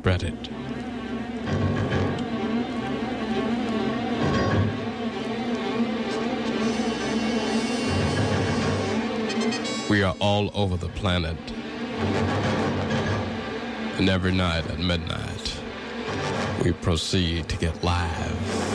spread it. We are all over the planet. And every night at midnight, we proceed to get live.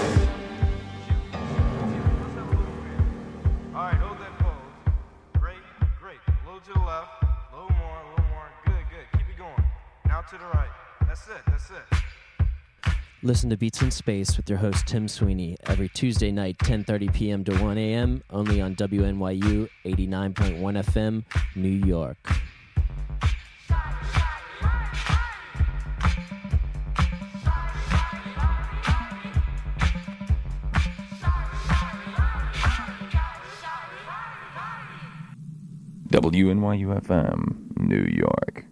Listen to Beats in Space with your host Tim Sweeney every Tuesday night, 10:30 p.m. to 1 a.m. only on WNYU 89.1 FM, New York. WNYU FM, New York.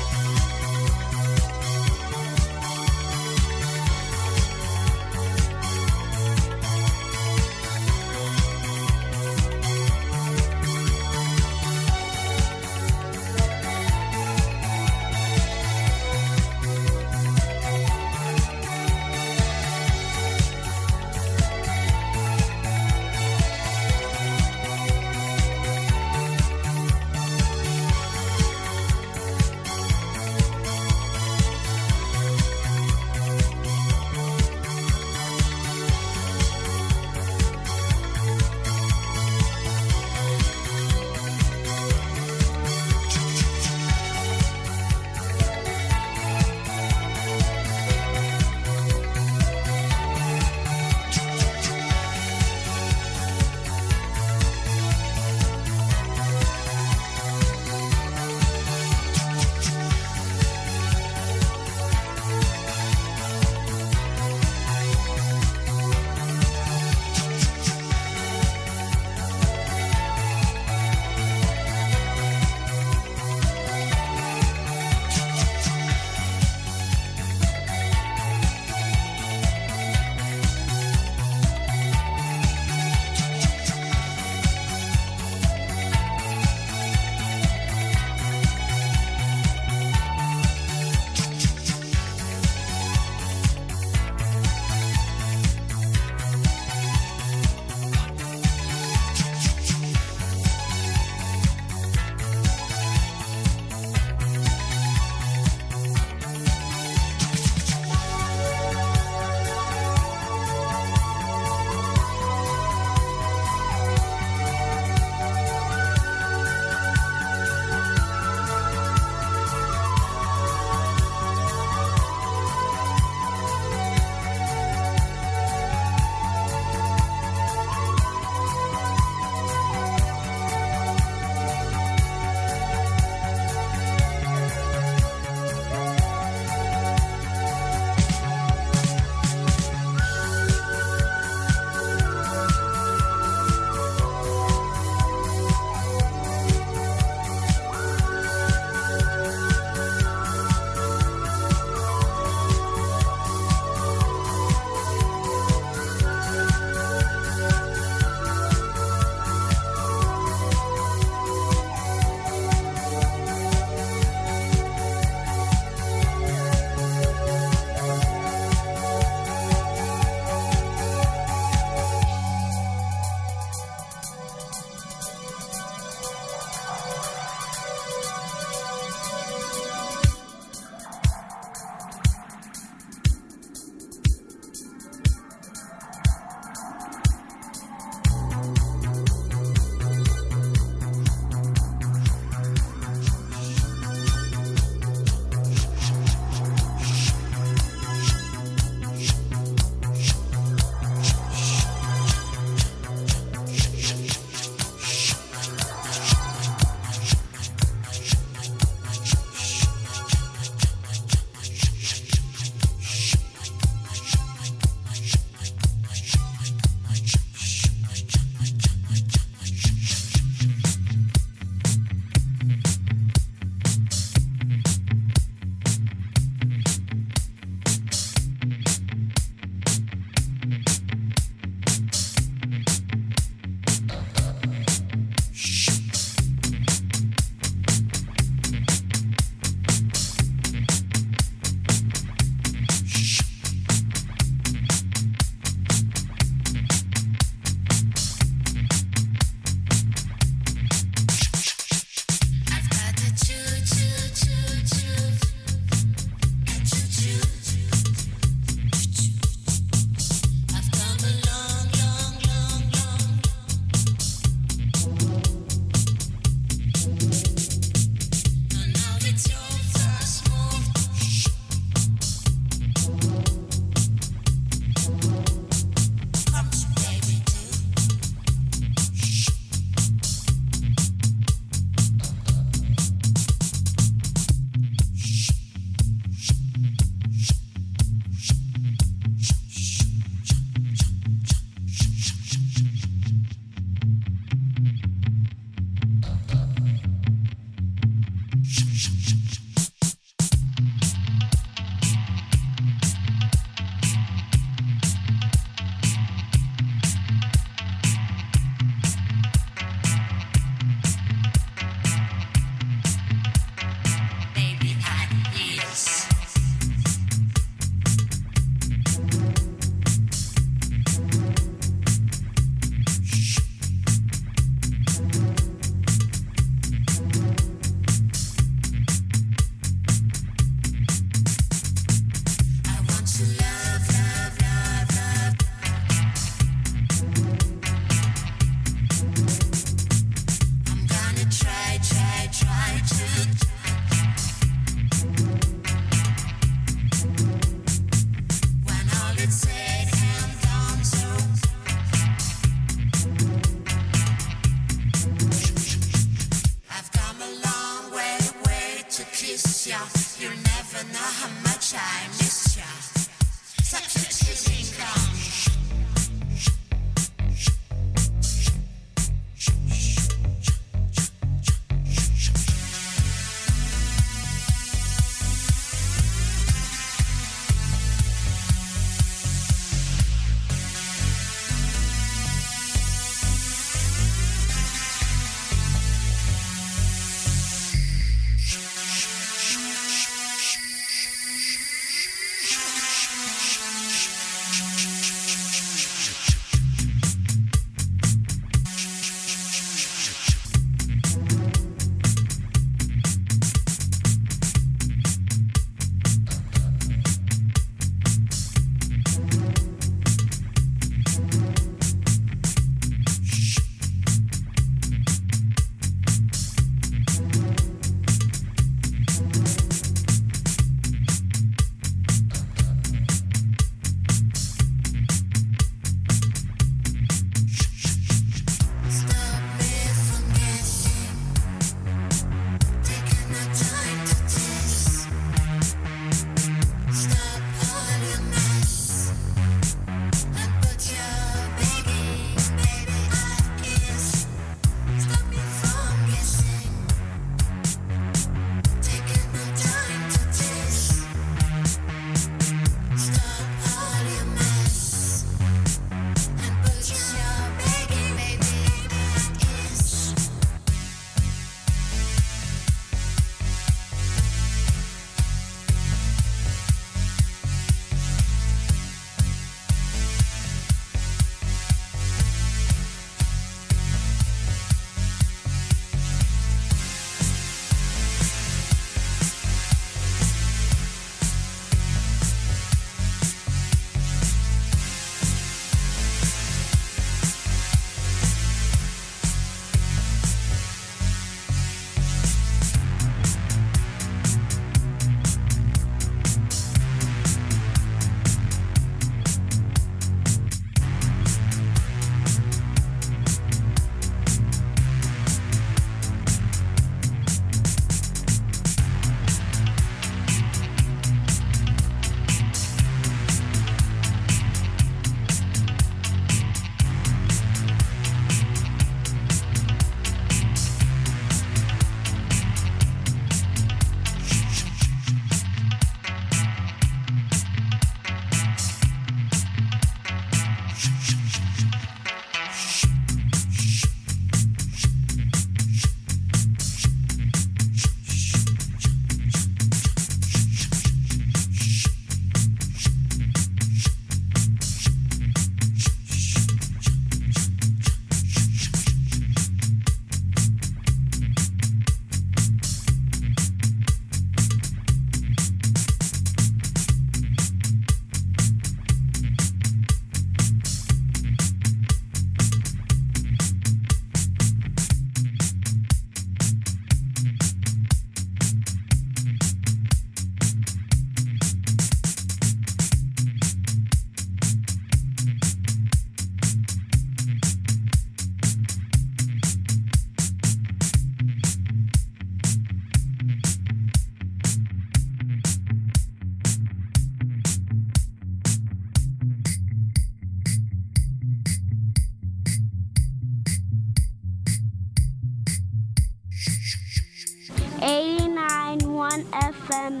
89.1 FM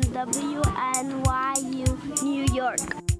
WNYU New York.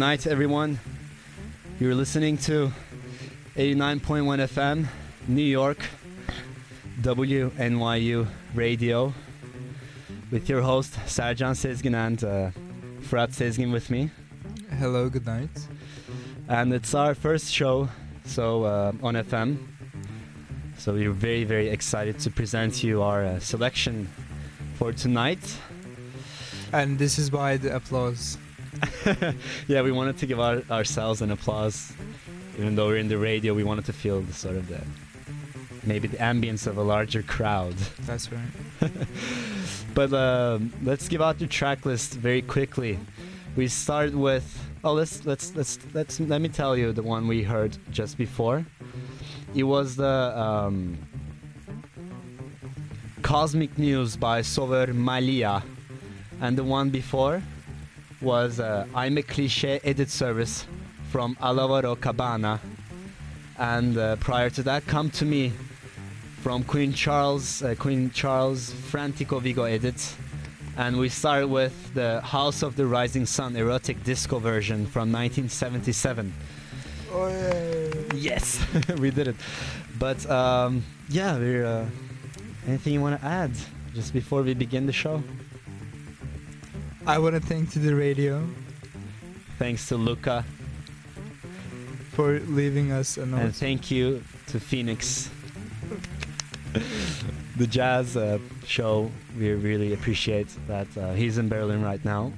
Night, everyone. You're listening to 89.1 FM, New York, WNYU Radio, with your host, Sercan Sezgin and uh, Fırat Sezgin with me. Hello, good night. And it's our first show, so uh, on FM. So we're very, very excited to present you our uh, selection for tonight. And this is why the applause. yeah, we wanted to give our, ourselves an applause, even though we're in the radio. We wanted to feel the sort of the maybe the ambience of a larger crowd. That's right. But um let's give out the track list very quickly. We start with oh let's let's let's let's let me tell you the one we heard just before. It was the um, Cosmic News by Sover Malia, and the one before was uh, I'm a Cliche edit service from Alavaro Cabana, and uh, prior to that, Come to Me from Queen Charles, uh, Queen Charles Frantico Vigo edit, and we start with the House of the Rising Sun erotic disco version from 1977. Oh, yeah. Yes, we did it. But um, yeah, we're. Uh, anything you want to add just before we begin the show? I want to thank to the radio Thanks to Luca, for leaving us a and thank you to Phoenix. the jazz uh, show, we really appreciate that uh, he's in Berlin right now.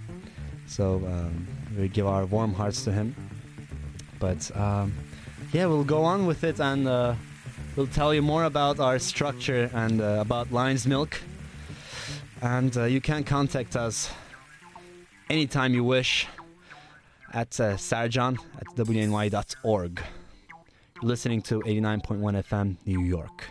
So um, we give our warm hearts to him. But um, yeah, we'll go on with it and uh, we'll tell you more about our structure and uh, about Lion's Milk. And uh, you can contact us anytime you wish at uh, sercan at wny.org. You're listening to 89.1 FM, New York.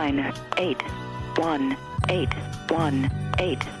Nine eight one eight one eight.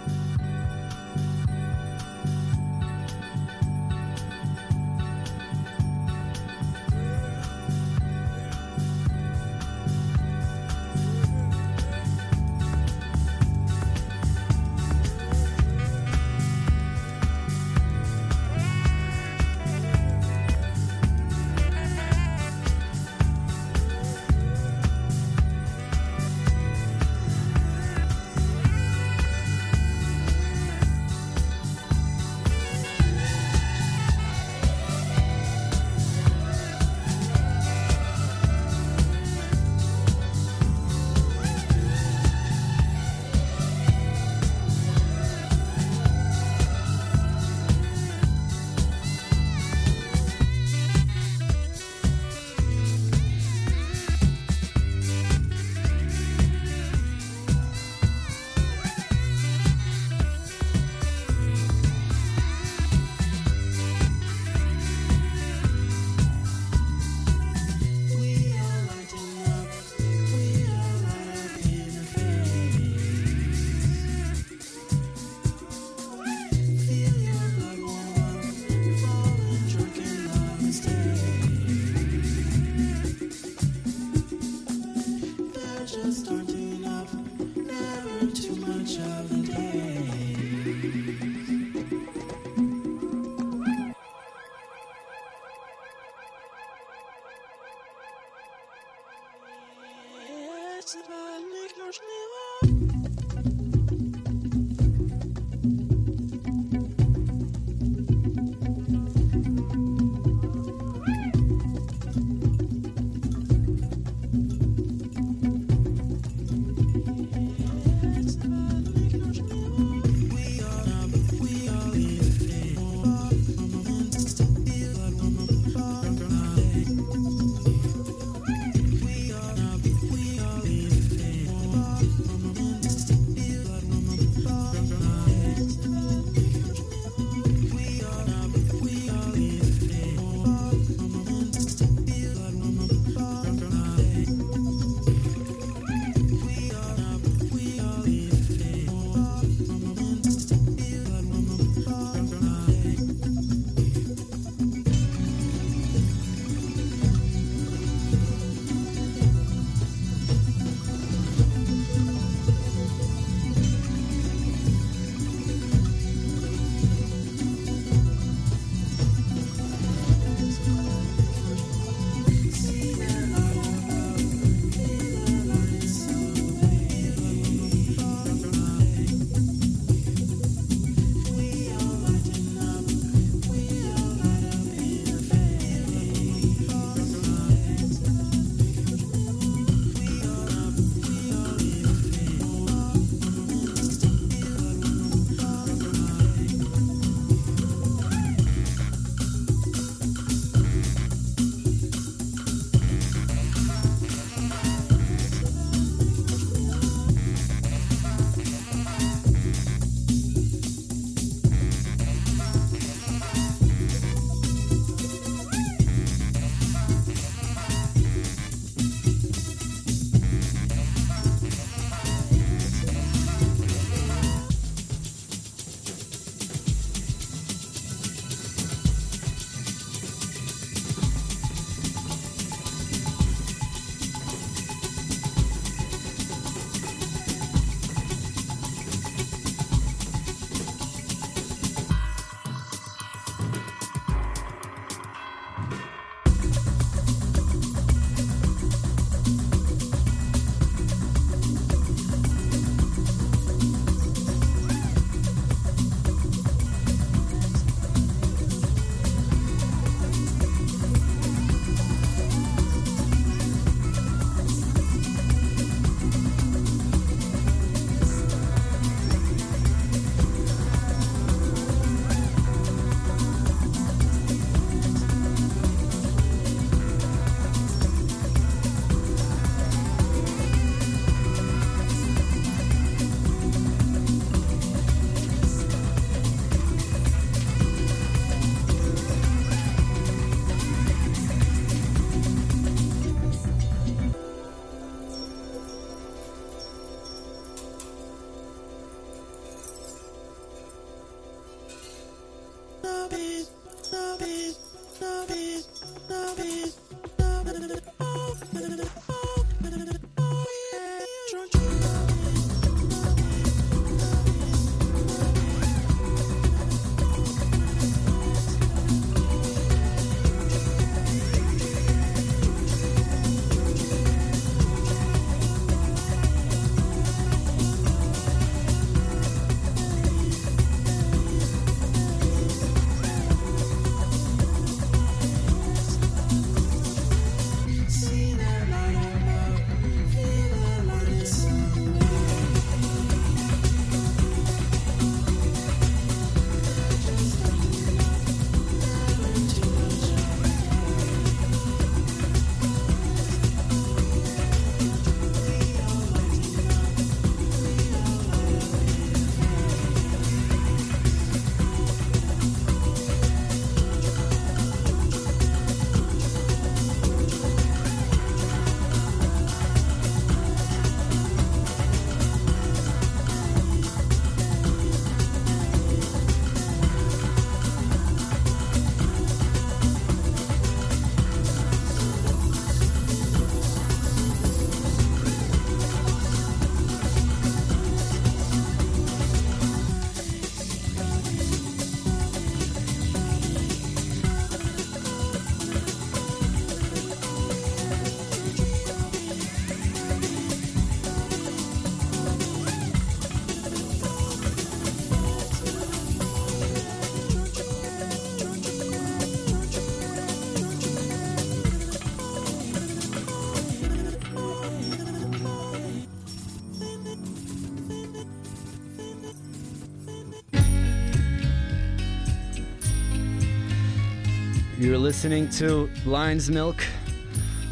Listening to Lion's Milk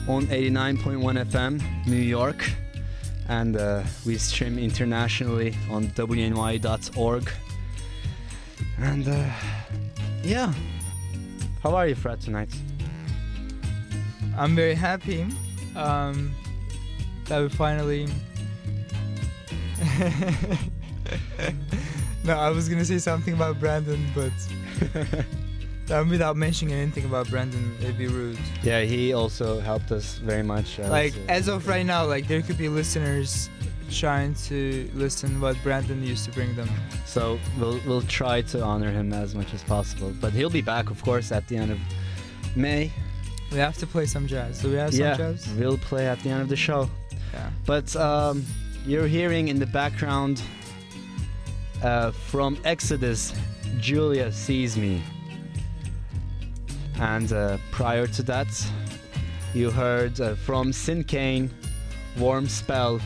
on 89.1 FM, New York. And uh, we stream internationally on WNYU.org. And uh, yeah. How are you, Fred, tonight? I'm very happy um, that we finally. no, I was gonna say something about Brandon, but um, without mentioning anything about Brandon, it'd be rude. Yeah, he also helped us very much. Like as of right now, like there could be listeners trying to listen what Brandon used to bring them. So we'll we'll try to honor him as much as possible. But he'll be back, of course, at the end of May. We have to play some jazz. Do we have some yeah, jazz? we'll play at the end of the show. Yeah. But um, you're hearing in the background uh, from Exodus, Julia sees me. And uh, prior to that, you heard uh, from Sinkane, Warm Spell,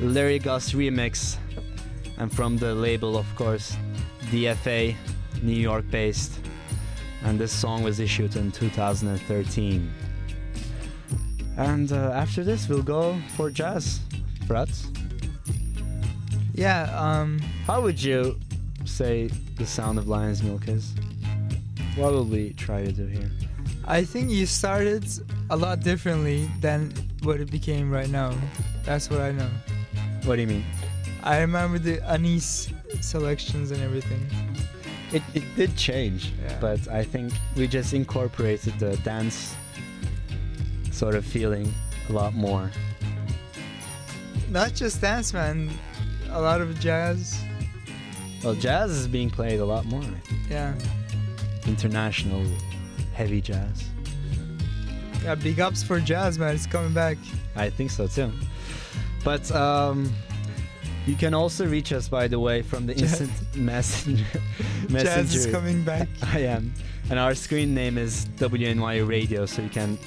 Larry Gus remix, and from the label, of course, DFA, New York based. And this song was issued in 2013. And uh, after this, we'll go for jazz. Frats, Yeah. Um. how would you say the sound of Lion's Milk is? What will we try to do here? I think you started a lot differently than what it became right now. That's what I know. What do you mean? I remember the anise selections and everything. It, it did change, Yeah. but I think we just incorporated the dance sort of feeling a lot more. Not just dance, man. A lot of jazz. Well, jazz is being played a lot more. Yeah. International heavy jazz. Yeah. Big ups for jazz, man. It's coming back. I think so too. But um, you can also reach us, by the way, from the instant messenger. Jazz is coming back. I am. And our screen name is WNYU Radio, so you can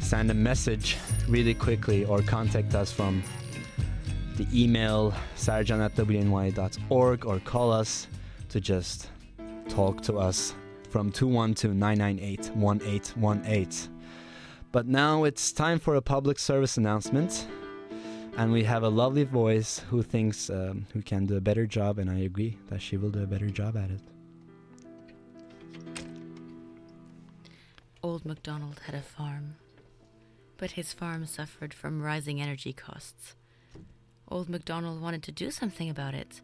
send a message really quickly or contact us from the email sercan at wnyu.org or call us to just talk to us from 212 998 1818. But now it's time for a public service announcement. And we have a lovely voice who thinks um, who can do a better job, and I agree that she will do a better job at it. Old MacDonald had a farm, but his farm suffered from rising energy costs. Old MacDonald wanted to do something about it,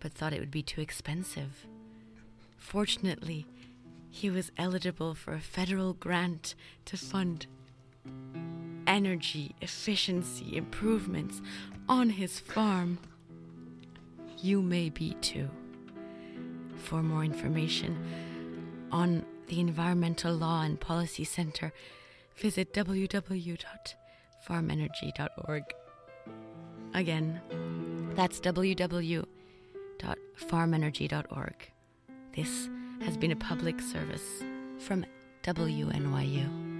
but thought it would be too expensive. Fortunately, he was eligible for a federal grant to fund energy efficiency improvements on his farm. You may be too. For more information on the Environmental Law and Policy Center, visit www.farmenergy.org. Again, that's www.farmenergy.org. This has been a public service from WNYU.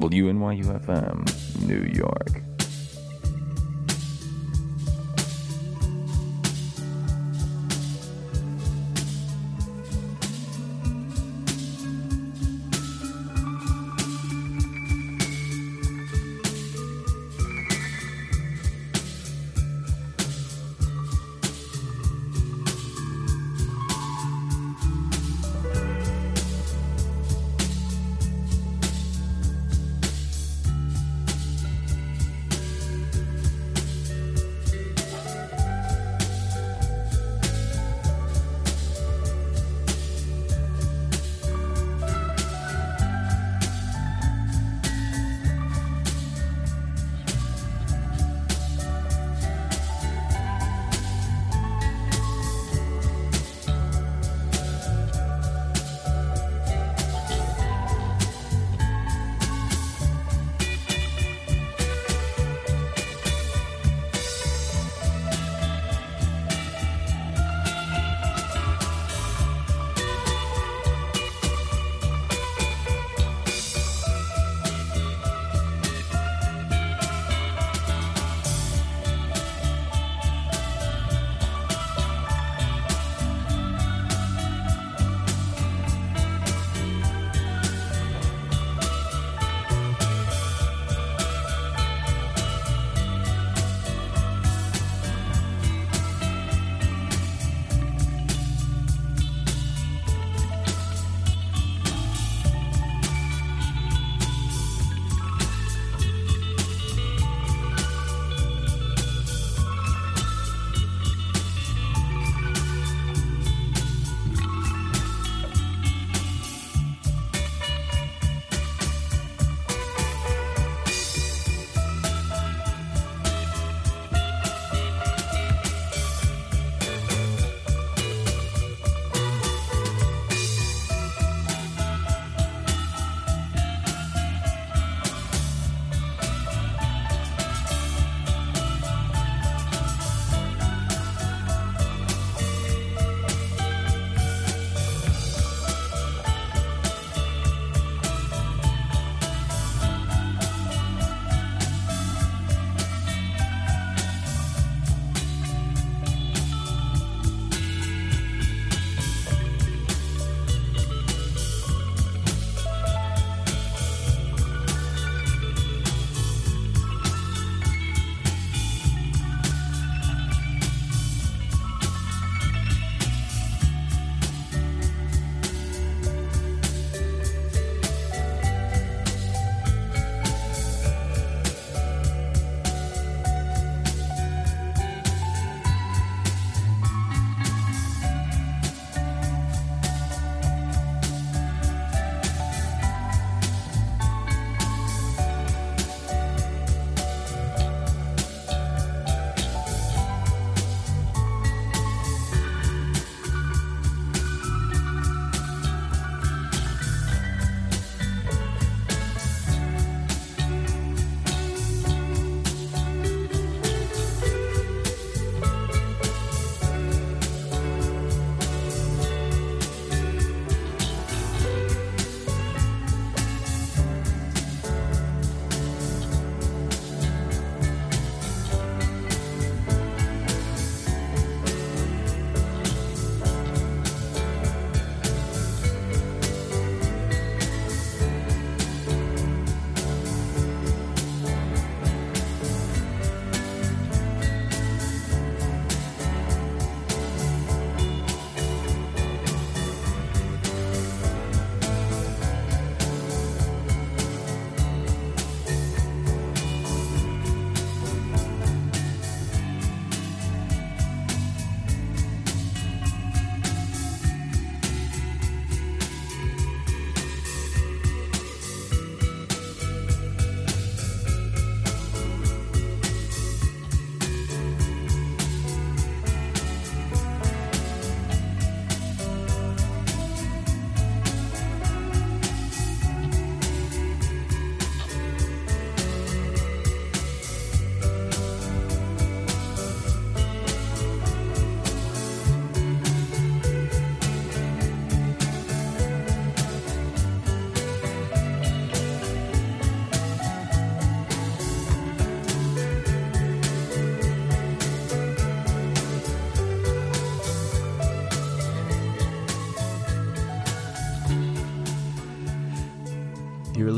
WNYU FM, New York.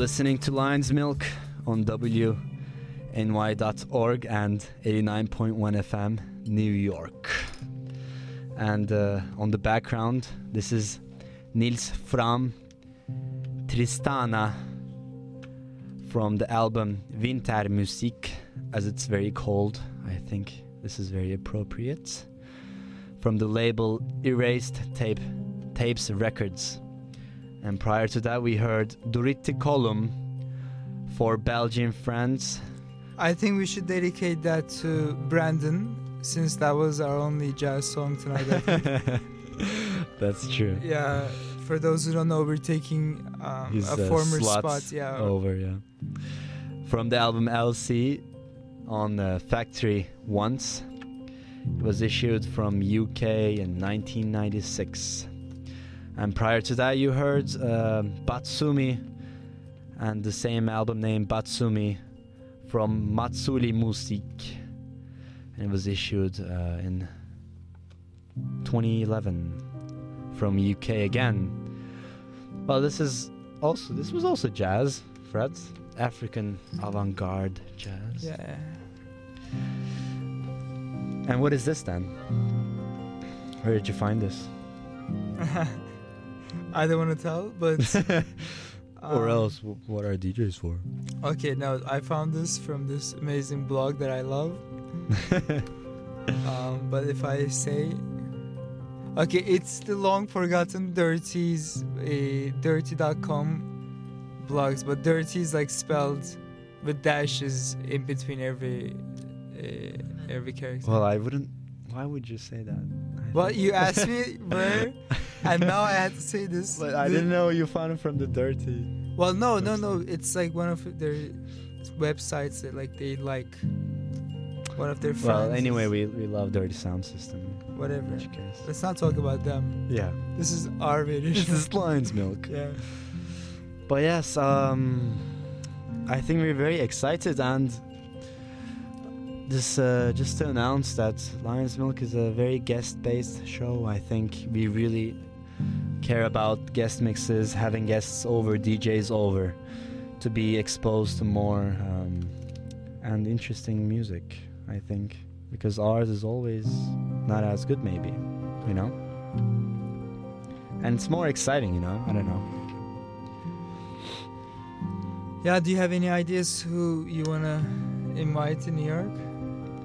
Listening to Lion's Milk on WNYU.org and 89.1 FM, New York. And uh, on the background, this is Nils Frahm Tristana from the album Wintermusik, as it's very cold. I think this is very appropriate. From the label Erased Tape Tapes Records. And prior to that, we heard Durutti Column for Belgian friends. I think we should dedicate that to Brandon, since that was our only jazz song tonight. That's true. yeah, for those who don't know, we're taking um, His, a uh, former spot. Yeah, over yeah from the album LC on uh, Factory Once it was issued from UK in 1996 and prior to that you heard uh, Batsumi and the same album name Batsumi from Matsuli Music and it was issued uh, in 2011 from UK again. Well this is also this was also jazz Fred. African avant-garde jazz. Yeah. and what is this then? Where did you find this I don't want to tell, but or um, else what are DJs for Okay, now I found this from this amazing blog that I love. um, but if I say, okay, it's the long forgotten Dirties, uh, dirty.com blogs, but dirty is like spelled with dashes in between every uh, every character. well I wouldn't why would you say that Think- you asked me where, and now I had to say this. but I didn't know you found it from the dirty Well, no, no, no. It's like one of their websites that like they like. One of their friends. well anyway we, we love dirty sound system whatever. in which case Let's not talk about them. yeah This is our video. this is lion's milk yeah. But yes, um, I think we're very excited, and this uh, just to announce that Lion's Milk is a very guest-based show. I think we really care about guest mixes, having guests over, DJs over, to be exposed to more um, and interesting music. I think because ours is always not as good, maybe, you know. And it's more exciting, you know. I don't know. Yeah. Do you have any ideas who you wanna invite to New York?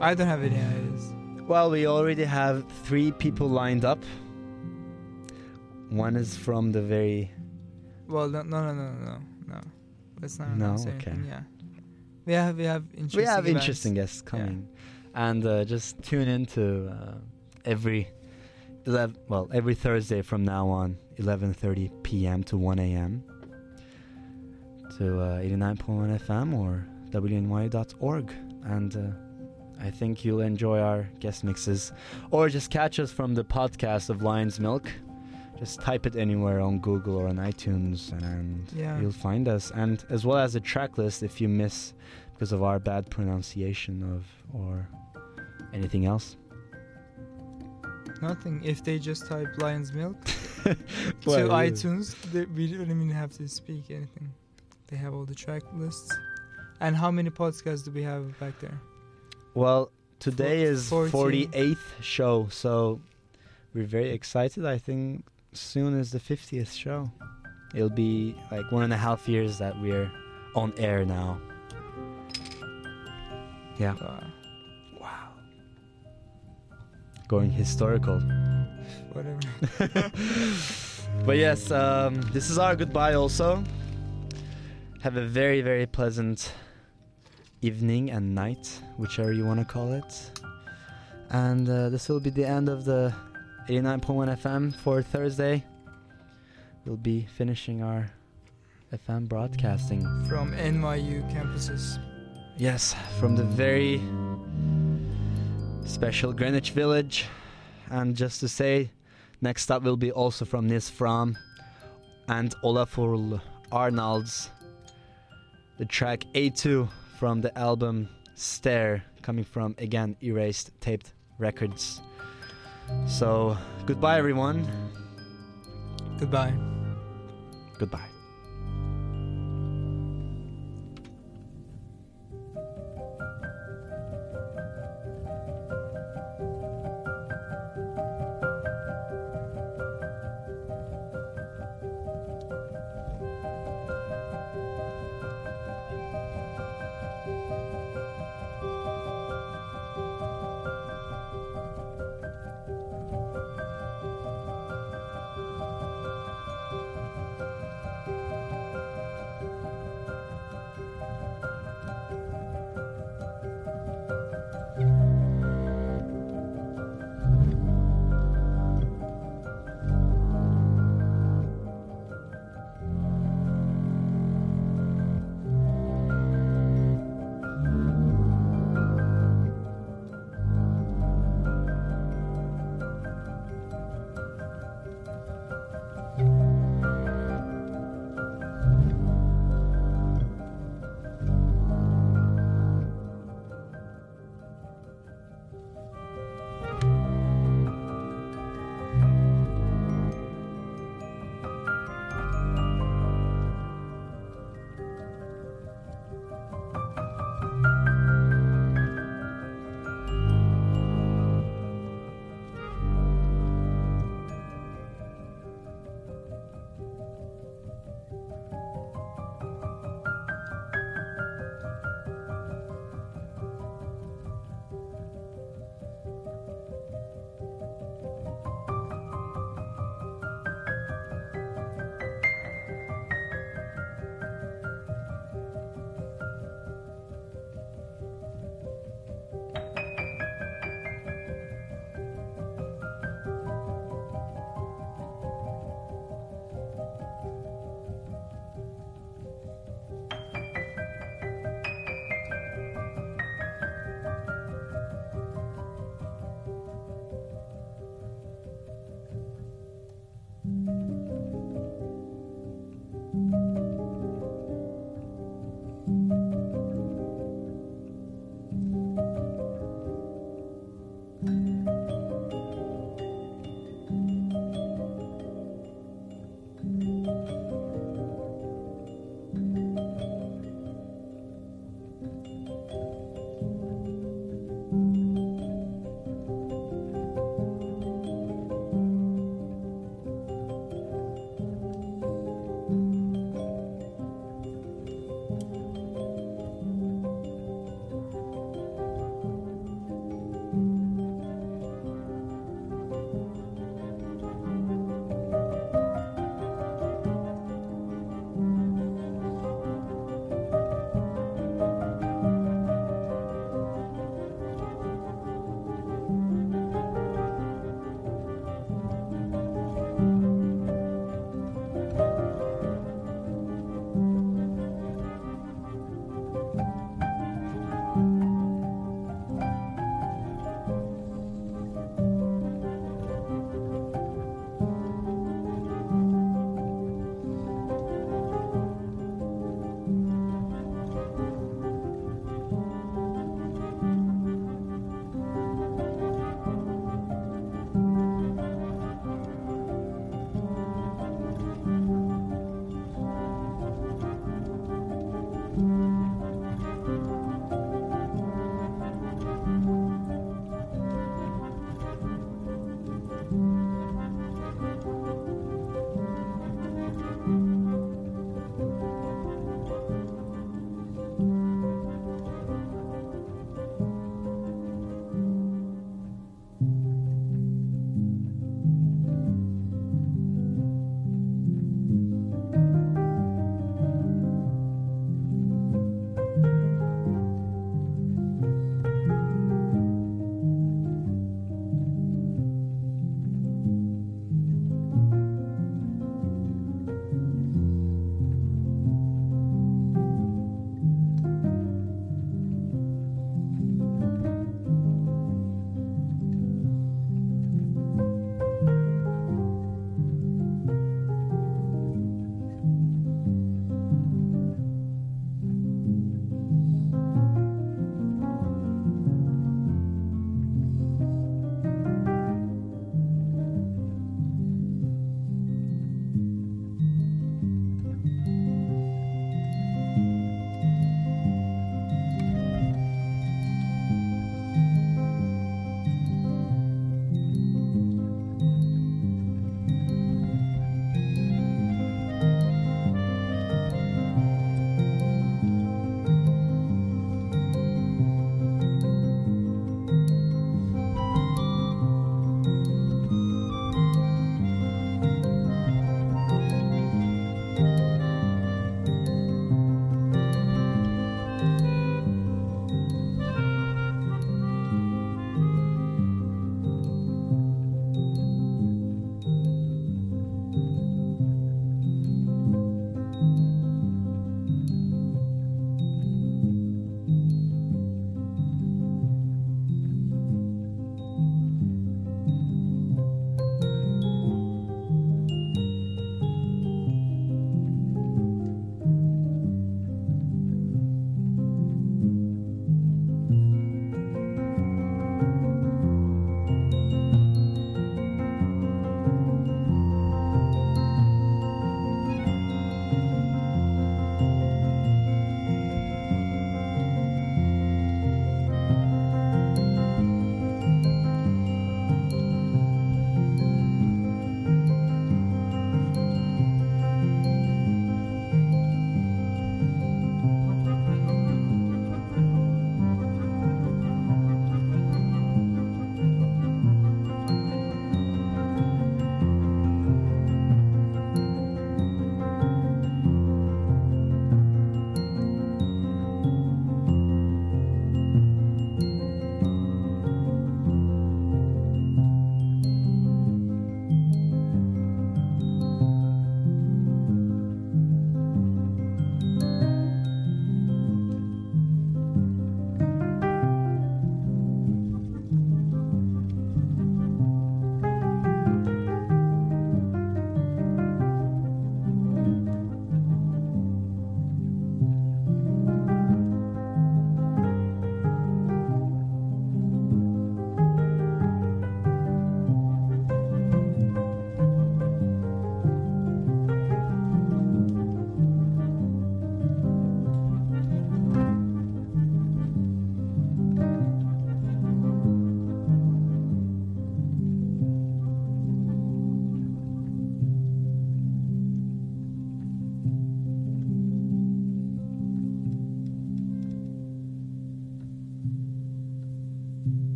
I don't have any ideas. Well, we already have three people lined up. One is from the very Well, no, no, no, no, no, no. Let's not No, okay. anything. Yeah. We have we have interesting. we have events. interesting guests coming, and uh, just tune into uh, every 11, well every Thursday from now on, 11:30 p.m. to 1 a.m. to uh, 89.1 FM or wnyu.org, and uh, I think you'll enjoy our guest mixes, or just catch us from the podcast of Lion's Milk. Just type it anywhere on Google or on iTunes, and Yeah. you'll find us. And as well as a track list if you miss because of our bad pronunciation of or anything else. Nothing. If they just type Lion's Milk to iTunes, they, we don't even have to speak anything. They have all the track lists. And how many podcasts do we have back there? Well, today is 14. 48th show, so we're very excited. I think soon is the 50th show. It'll be like one and a half years that we're on air now. Yeah. Uh, Wow. Going historical. whatever. But yes, um, this is our goodbye also. Have a very, very pleasant evening and night, whichever you want to call it. And uh, this will be the end of the 89.1 FM for Thursday. We'll be finishing our FM broadcasting. From NYU campuses. Yes, from the very special Greenwich Village. And just to say, next up will be also from Nils Frahm and Olafur Arnalds. The track A2 from the album Stare, coming from again Erased Tapes Records. So, goodbye everyone. Goodbye. Goodbye.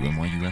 U-U-A.